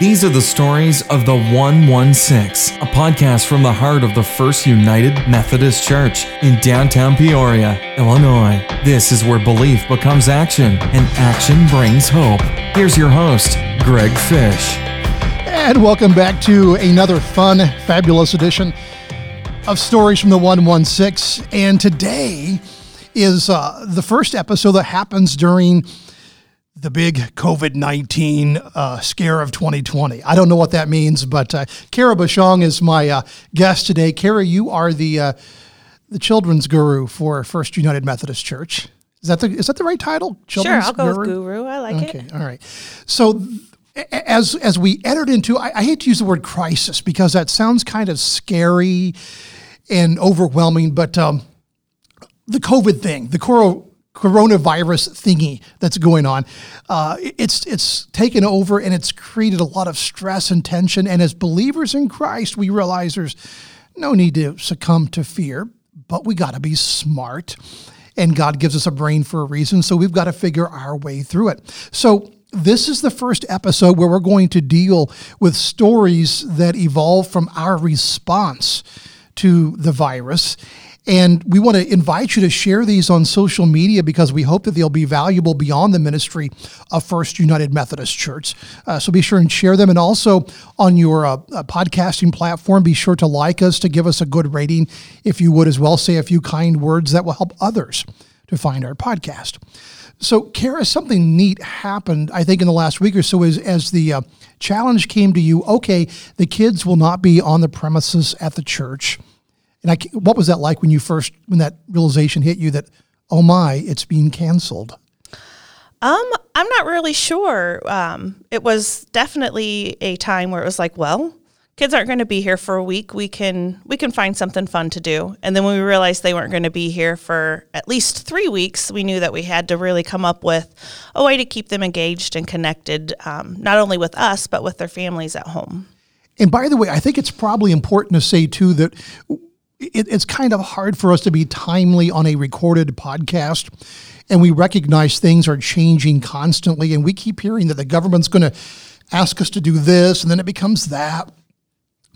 These are the stories of the 116, a podcast from the heart of the First United Methodist Church in downtown Peoria, Illinois. This is where belief becomes action and action brings hope. Here's your host, Greg Fish. And welcome back to another fun, fabulous edition of Stories from the 116. And today is uh, the first episode that happens during the big COVID 19 uh, scare of 2020. I don't know what that means, but uh, Kara Bushong is my uh, guest today. Kara, you are the, uh, the children's guru for First United Methodist Church. Is that the, is that the right title? Children's sure, I'll go guru? with guru. I like okay, it. Okay, all right. So, as as we entered into, I, I hate to use the word crisis because that sounds kind of scary and overwhelming, but um, the COVID thing, the coro- coronavirus thingy that's going on. Uh, it's it's taken over and it's created a lot of stress and tension. And as believers in Christ, we realize there's no need to succumb to fear, but we got to be smart. And God gives us a brain for a reason, so we've got to figure our way through it. So this is the first episode where we're going to deal with stories that evolve from our response to the virus and we want to invite you to share these on social media because we hope that they'll be valuable beyond the ministry of First United Methodist Church. Uh, so be sure and share them. And also on your uh, uh, podcasting platform, be sure to like us, to give us a good rating, if you would as well. Say a few kind words that will help others to find our podcast. So, Kara, something neat happened, I think, in the last week or so as, as the uh, challenge came to you okay, the kids will not be on the premises at the church. And I, what was that like when you first, when that realization hit you that, oh my, it's being canceled? Um, I'm not really sure. Um, it was definitely a time where it was like, well, kids aren't going to be here for a week. We can we can find something fun to do. And then when we realized they weren't going to be here for at least three weeks, we knew that we had to really come up with a way to keep them engaged and connected, um, not only with us but with their families at home. And by the way, I think it's probably important to say too that it, it's kind of hard for us to be timely on a recorded podcast. And we recognize things are changing constantly. And we keep hearing that the government's going to ask us to do this, and then it becomes that.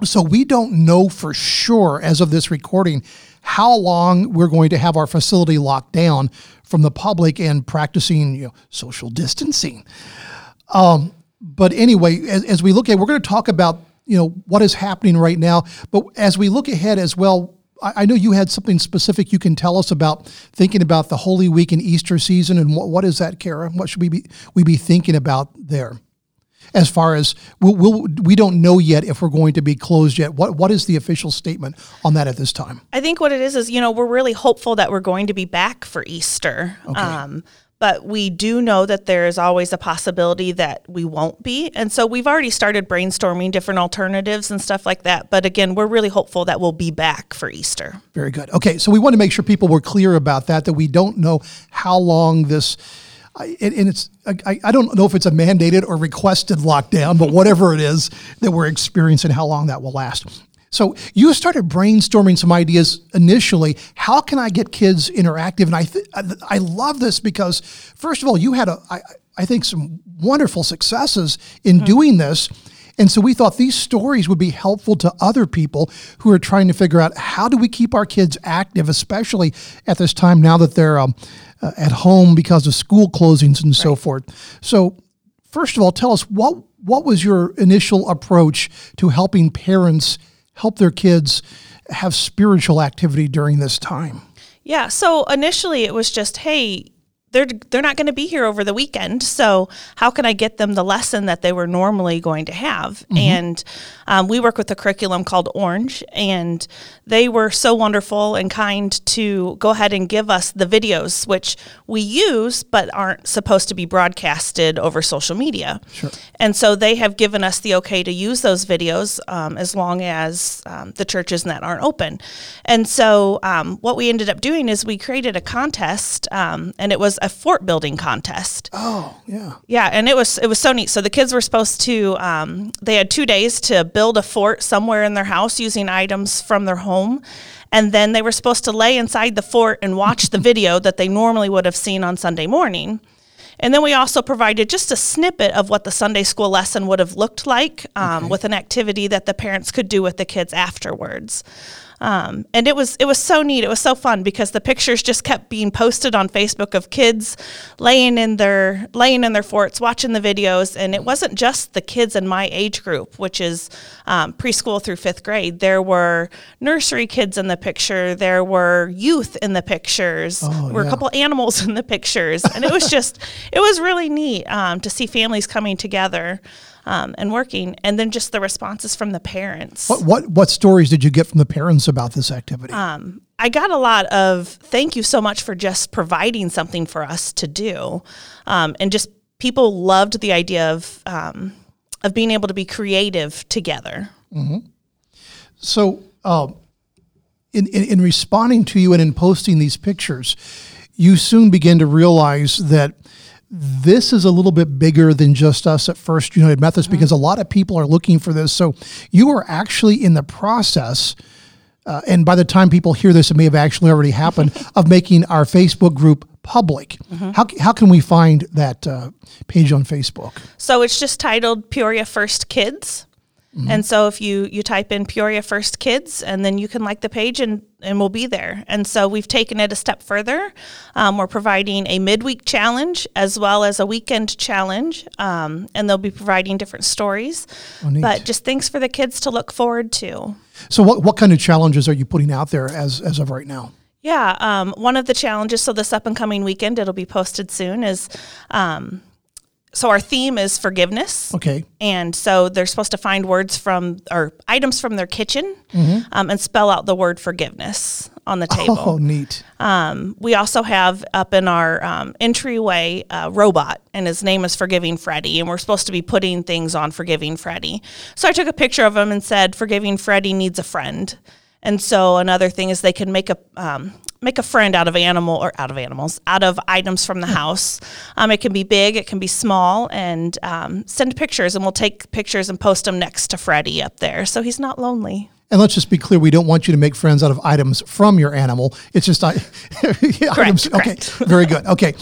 So we don't know for sure, as of this recording, how long we're going to have our facility locked down from the public and practicing you know, social distancing. Um, but anyway, as, as we look at, we're going to talk about you know what is happening right now. But as we look ahead as well, I, I know you had something specific you can tell us about thinking about the Holy Week and Easter season, and what, what is that, Kara? What should we be we be thinking about there? As far as we'll, we'll, we don't know yet if we're going to be closed yet. What what is the official statement on that at this time? I think what it is is you know we're really hopeful that we're going to be back for Easter. Okay. Um, but we do know that there is always a possibility that we won't be. And so we've already started brainstorming different alternatives and stuff like that. But again, we're really hopeful that we'll be back for Easter. Very good. Okay, so we want to make sure people were clear about that, that we don't know how long this. and, it's I, I don't know if it's a mandated or requested lockdown, but whatever it is that we're experiencing, how long that will last. So you started brainstorming some ideas initially. How can I get kids interactive? And I th- I love this because first of all, you had a I, I think some wonderful successes in mm-hmm. doing this. And so we thought these stories would be helpful to other people who are trying to figure out how do we keep our kids active, especially at this time now that they're um, uh, at home because of school closings and right. so forth. So, first of all, tell us what what was your initial approach to helping parents help their kids have spiritual activity during this time? Yeah, so initially it was just, hey, they're they're not going to be here over the weekend. So how can I get them the lesson that they were normally going to have? Mm-hmm. And um, we work with a curriculum called Orange, and they were so wonderful and kind to go ahead and give us the videos, which we use but aren't supposed to be broadcasted over social media. Sure. And so they have given us the okay to use those videos um, as long as um, the churches that aren't open. And so um, what we ended up doing is we created a contest, um, and it was a fort building contest. Oh, yeah. Yeah, and it was it was so neat. So the kids were supposed to um, they had two days to build a fort somewhere in their house using items from their home, and then they were supposed to lay inside the fort and watch the video that they normally would have seen on Sunday morning. And then we also provided just a snippet of what the Sunday school lesson would have looked like um, with an activity that the parents could do with the kids afterwards. Um, and it was it was so neat. It was so fun because the pictures just kept being posted on Facebook of kids laying in their laying in their forts, watching the videos. And it wasn't just the kids in my age group, which is um, preschool through fifth grade. There were nursery kids in the picture. There were youth in the pictures. Oh, there were yeah. a couple animals in the pictures, and it was just it was really neat um, to see families coming together. Um, and working, and then just the responses from the parents. What, what what stories did you get from the parents about this activity? Um, I got a lot of thank you so much for just providing something for us to do, um, and just people loved the idea of um, of being able to be creative together. So, um, in, in, in responding to you and in posting these pictures, you soon begin to realize that this is a little bit bigger than just us at First United Methodist because a lot of people are looking for this. So, you are actually in the process. Uh, and by the time people hear this, it may have actually already happened of making our Facebook group public. How, how can we find that uh, page on Facebook? So it's just titled Peoria First Kids. And so if you you type in Peoria First Kids, and then you can like the page, and and we'll be there. And so we've taken it a step further. Um, we're providing a midweek challenge as well as a weekend challenge, um, and they'll be providing different stories. neat. but just things for the kids to look forward to. So, what, what kind of challenges are you putting out there as, as of right now? Yeah, um, one of the challenges. So this up and coming weekend, it'll be posted soon. Is um, so our theme is forgiveness. Okay. And so they're supposed to find words from or items from their kitchen um, and spell out the word forgiveness on the table. Oh, neat. Um, we also have up in our um, entryway a robot, and his name is Forgiving Freddy, and we're supposed to be putting things on Forgiving Freddy. So I took a picture of him and said, "Forgiving Freddy needs a friend." And so another thing is they can make a um, make a friend out of animal or out of animals, out of items from the house. Um, it can be big, it can be small, and um, send pictures, and we'll take pictures and post them next to Freddy up there, so he's not lonely. And let's just be clear: we don't want you to make friends out of items from your animal. It's just I- items. Okay, very good. Okay,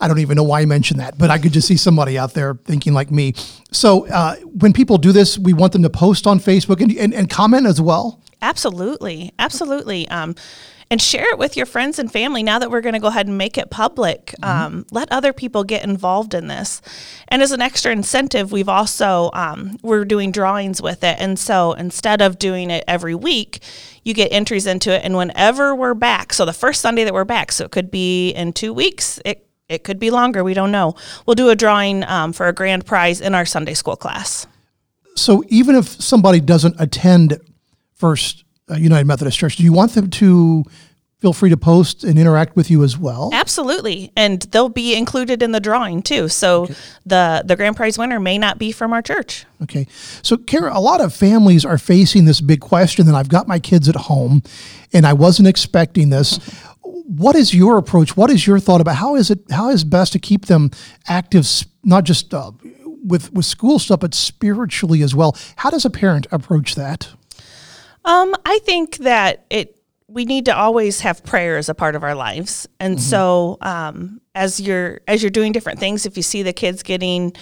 I don't even know why I mentioned that, but I could just see somebody out there thinking like me. So uh, when people do this, we want them to post on Facebook and, and, and comment as well. Absolutely, absolutely. Um, and share it with your friends and family now that we're going to go ahead and make it public. Um, let other people get involved in this. And as an extra incentive, we've also um, we're doing drawings with it. And so instead of doing it every week, you get entries into it. And whenever we're back, so the first Sunday that we're back, so it could be in two weeks. It it could be longer. We don't know. We'll do a drawing um, for a grand prize in our Sunday school class. So even if somebody doesn't attend First uh, United Methodist Church, do you want them to feel free to post and interact with you as well? Absolutely, and they'll be included in the drawing too. So the the grand prize winner may not be from our church. Okay. So, Kara, a lot of families are facing this big question that I've got my kids at home and I wasn't expecting this. What is your approach? What is your thought about how is it how is best to keep them active not just uh, with with school stuff but spiritually as well? How does a parent approach that? Um, I think that it we need to always have prayer as a part of our lives, and so um, as you're as you're doing different things, if you see the kids getting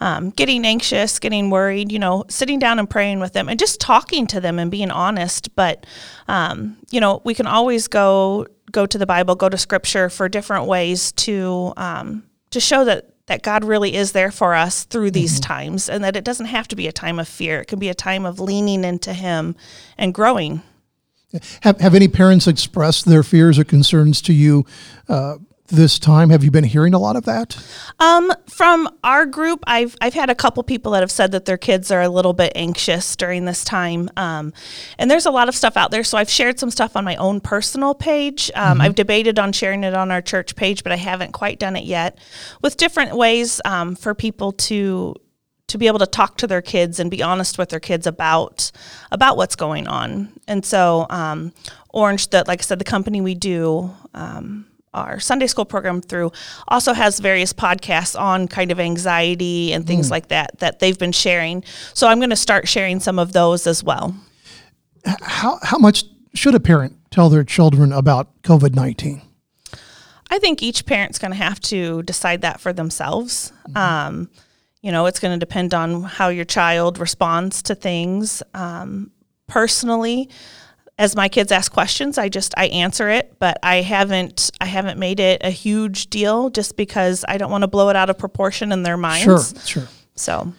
um, getting anxious, getting worried, you know, sitting down and praying with them, and just talking to them and being honest. But um, you know, we can always go go to the Bible, go to Scripture for different ways to um, to show that that God really is there for us through these times, and that it doesn't have to be a time of fear. It can be a time of leaning into Him and growing. Have have any parents expressed their fears or concerns to you uh, this time? Have you been hearing a lot of that? Um, from our group, I've I've had a couple people that have said that their kids are a little bit anxious during this time. Um, and there's a lot of stuff out there. So I've shared some stuff on my own personal page. Um, I've debated on sharing it on our church page, but I haven't quite done it yet. With different ways um, for people to to be able to talk to their kids and be honest with their kids about about what's going on. And so, um, Orange, that like I said, the company we do. Our Sunday school program through also has various podcasts on kind of anxiety and things like that that they've been sharing. So I'm going to start sharing some of those as well. How how much should a parent tell their children about COVID nineteen? I think each parent's going to have to decide that for themselves. Um, you know, it's going to depend on how your child responds to things. Um, personally, as my kids ask questions, I just I answer it, but I haven't I haven't made it a huge deal just because I don't want to blow it out of proportion in their minds. Sure, sure. So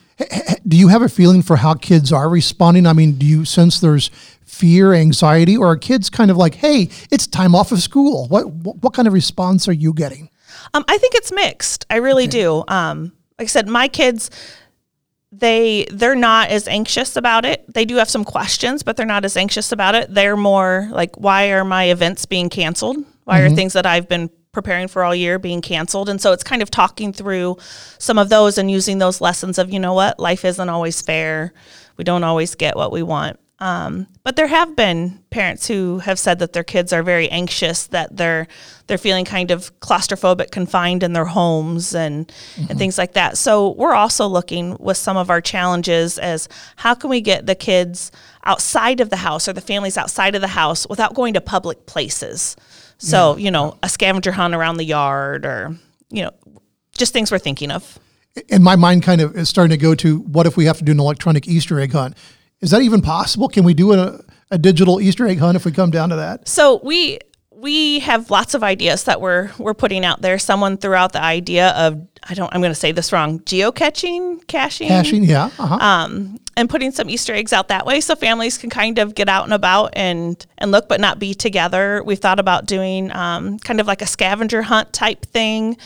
Do you have a feeling for how kids are responding? I mean, do you sense there's fear, anxiety, or are kids kind of like, "Hey, it's time off of school"? What what, what kind of response are you getting? Um, I think it's mixed. I really do. Um, like I said, my kids, they they're not as anxious about it. They do have some questions, but they're not as anxious about it. They're more like, why are my events being canceled? Why are mm-hmm. things that I've been preparing for all year being canceled? And so it's kind of talking through some of those and using those lessons of, you know what, life isn't always fair. We don't always get what we want. Um, but there have been parents who have said that their kids are very anxious, that they're they're feeling kind of claustrophobic, confined in their homes, and and things like that. So we're also looking with some of our challenges as how can we get the kids outside of the house or the families outside of the house without going to public places. So you know, a scavenger hunt around the yard, or you know, just things we're thinking of. And my mind kind of is starting to go to, what if we have to do an electronic Easter egg hunt? Is that even possible? Can we do a, a digital Easter egg hunt if we come down to that? So we we have lots of ideas that we're we're putting out there. Someone threw out the idea of I don't I'm going to say this wrong geocaching caching Caching, yeah. Uh-huh. um, and putting some Easter eggs out that way so families can kind of get out and about and and look but not be together. We've thought about doing um, kind of like a scavenger hunt type thing.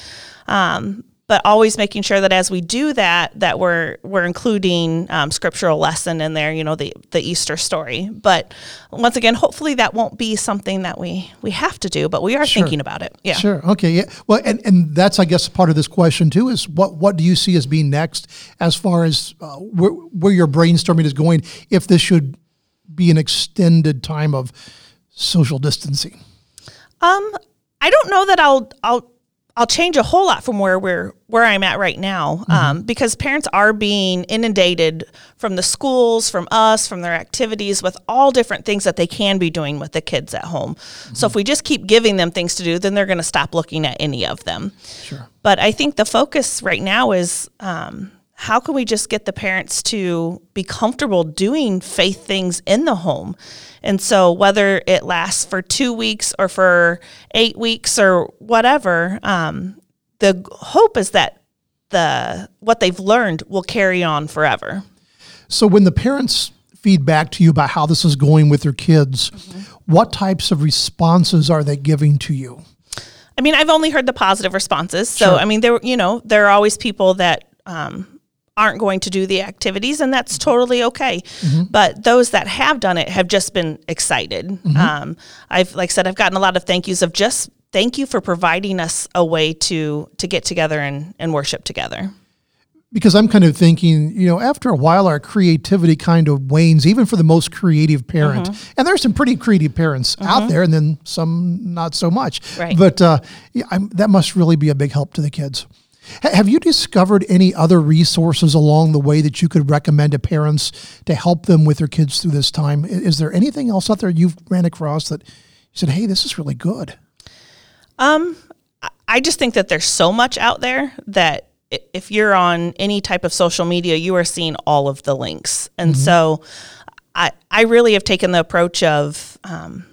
Um, but always making sure that as we do that, that we're we're including um, scriptural lesson in there, you know, the the Easter story. But once again, hopefully that won't be something that we we have to do, but we are Sure. thinking about it. Yeah. Sure. Okay. Yeah. Well, and, and that's, I guess, part of this question too is what, what do you see as being next as far as uh, where, where your brainstorming is going if this should be an extended time of social distancing? Um, I don't know that I'll I'll I'll change a whole lot from where we're where I'm at right now, um, because parents are being inundated from the schools, from us, from their activities with all different things that they can be doing with the kids at home. So if we just keep giving them things to do, then they're going to stop looking at any of them. Sure. But I think the focus right now is um, how can we just get the parents to be comfortable doing faith things in the home? And so, whether it lasts for two weeks or for eight weeks or whatever, um, the hope is that the what they've learned will carry on forever. So when the parents feed back to you about how this is going with their kids, what types of responses are they giving to you? I mean, I've only heard the positive responses. So, Sure. I mean, there, you know, there are always people that um, aren't going to do the activities, and that's totally okay. But those that have done it have just been excited. Um, I've, like I said, I've gotten a lot of thank yous of just thank you for providing us a way to to get together and, and worship together. because I'm kind of thinking, you know, after a while, our creativity kind of wanes, even for the most creative parent. Mm-hmm. And there's some pretty creative parents out there, and then some not so much. Right. But uh, yeah, I'm, that must really be a big help to the kids. Ha- Have you discovered any other resources along the way that you could recommend to parents to help them with their kids through this time? Is there anything else out there you've ran across that you said, "Hey, this is really good"? I just think that there's so much out there that if you're on any type of social media, you are seeing all of the links. And so I, I really have taken the approach of um,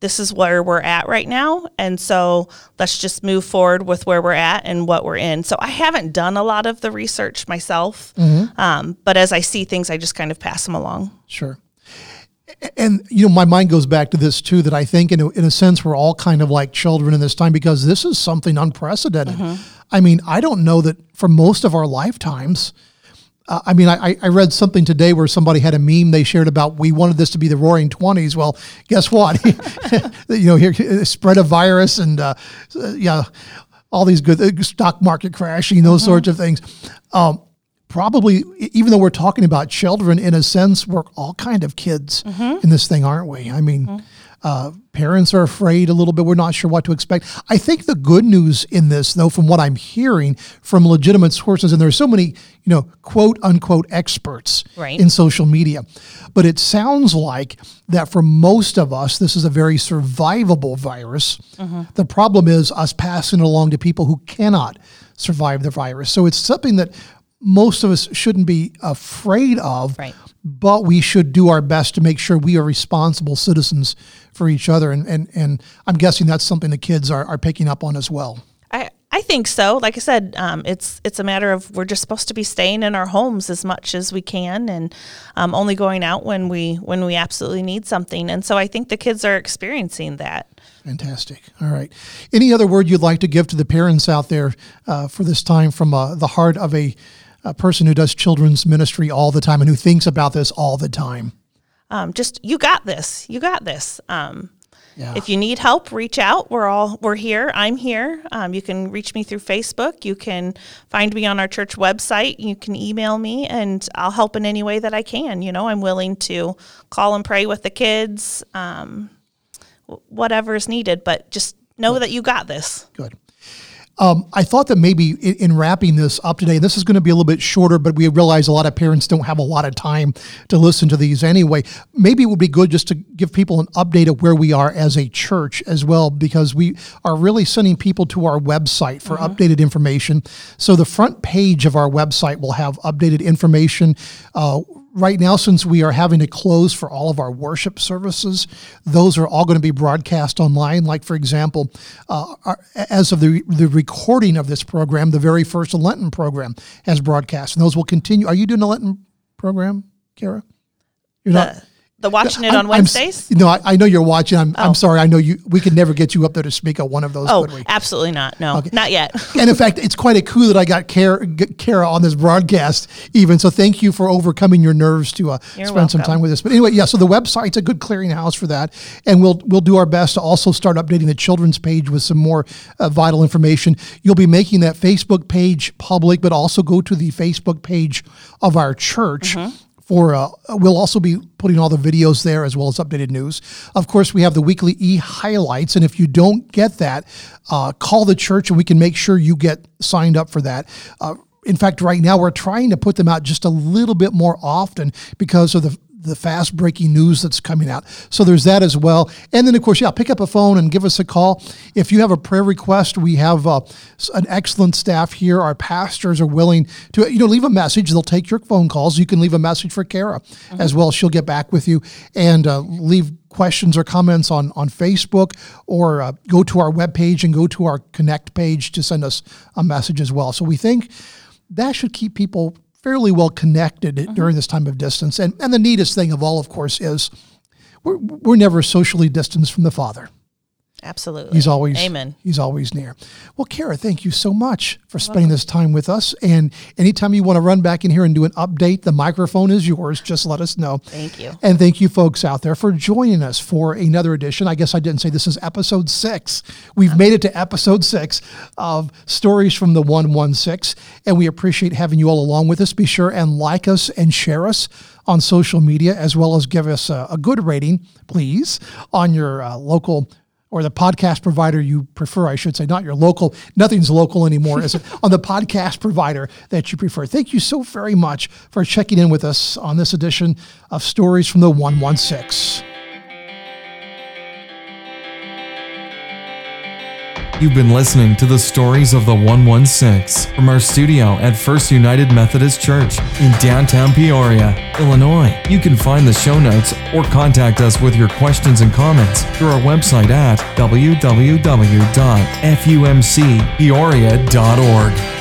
this is where we're at right now. And so let's just move forward with where we're at and what we're in. So I haven't done a lot of the research myself. Um, but as I see things, I just kind of pass them along. Sure. And you know, my mind goes back to this too. That I think, in a, in a sense, we're all kind of like children in this time because this is something unprecedented. I mean, I don't know that for most of our lifetimes. Uh, I mean, I, I- read something today where somebody had a meme they shared about we wanted this to be the Roaring Twenties. Well, guess what? you know, here spread a virus and uh, uh, yeah, all these good uh, stock market crashing, those sorts of things. Um, probably even though we're talking about children in a sense we're all kind of kids mm-hmm. in this thing aren't we i mean mm-hmm. Uh, parents are afraid a little bit. We're not sure what to expect. I think the good news in this, though, from what I'm hearing from legitimate sources, and there are so many, you know, quote unquote experts Right. in social media, but it sounds like that for most of us, this is a very survivable virus. Mm-hmm. The problem is us passing it along to people who cannot survive the virus. So it's something that most of us shouldn't be afraid of Right. but we should do our best to make sure we are responsible citizens for each other. And, and, and I'm guessing that's something the kids are, are picking up on as well. I, I think so. Like I said, um, it's it's a matter of we're just supposed to be staying in our homes as much as we can, and um, only going out when we when we absolutely need something. And so I think the kids are experiencing that. Fantastic. All right. Any other word you'd like to give to the parents out there uh, for this time from uh, the heart of a, a person who does children's ministry all the time and who thinks about this all the time? Um, just you got this. You got this. Um, Yeah. If you need help, reach out. We're all we're here. I'm here. Um, you can reach me through Facebook. You can find me on our church website. You can email me, and I'll help in any way that I can. You know, I'm willing to call and pray with the kids, um, whatever is needed. But just know that you got this. Good. Um, I thought that maybe in, in wrapping this up today, this is going to be a little bit shorter, but we realize a lot of parents don't have a lot of time to listen to these anyway. Maybe it would be good just to give people an update of where we are as a church as well, because we are really sending people to our website for updated information. So the front page of our website will have updated information. Uh, right now, since we are having to close for all of our worship services, those are all going to be broadcast online. Like, for example, uh, our, as of the, the recording of this program, the very first Lenten program has broadcast, and those will continue. Are you doing a Lenten program, Kara? You're not. The, the watching it I'm- on I'm Wednesdays. no, I, I know you're watching. I'm, I'm sorry. I know you. We could never get you up there to speak at one of those. oh, could we? absolutely not. No, not yet. and in fact, it's quite a coup that I got Kara, Kara on this broadcast, even. So thank you for overcoming your nerves to uh, spend some time with us. But anyway, yeah. So the website's a good clearinghouse for that, and we'll we'll do our best to also start updating the children's page with some more uh, vital information. You'll be making that Facebook page public, but also go to the Facebook page of our church for uh, we'll also be putting all the videos there as well as updated news. Of course we have the weekly e highlights and if you don't get that uh, call the church and we can make sure you get signed up for that. Uh, in fact right now we're trying to put them out just a little bit more often because of the the fast breaking news that's coming out. So there's that as well. And then, of course, yeah, pick up a phone and give us a call. If you have a prayer request, we have uh, an excellent staff here. Our pastors are willing to, you know, leave a message. They'll take your phone calls. You can leave a message for Kara as well. She'll get back with you and uh, leave questions or comments on, on Facebook or uh, go to our webpage and go to our Connect page to send us a message as well. So we think that should keep people fairly well connected during mm-hmm. this time of distance. And, and the neatest thing of all, of course, is we're, we're never socially distanced from the Father. Absolutely. He's always Amen. He's always near. Well, Kara, thank you so much for spending this time with us. And anytime you want to run back in here and do an update, the microphone is yours. Just let us know. Thank you. And thank you, folks out there, for joining us for another edition. I guess I didn't say this is episode six. We've made it to episode six of Stories from the 116. And we appreciate having you all along with us. Be sure and like us and share us on social media, as well as give us a, a good rating, please, on your uh, local or the podcast provider you prefer, I should say, not your local. Nothing's local anymore, is it? On the podcast provider that you prefer. Thank you so very much for checking in with us on this edition of Stories from the 116. You've been listening to the stories of the 116 from our studio at First United Methodist Church in downtown Peoria, Illinois. You can find the show notes or contact us with your questions and comments through our website at www.fumcpeoria.org.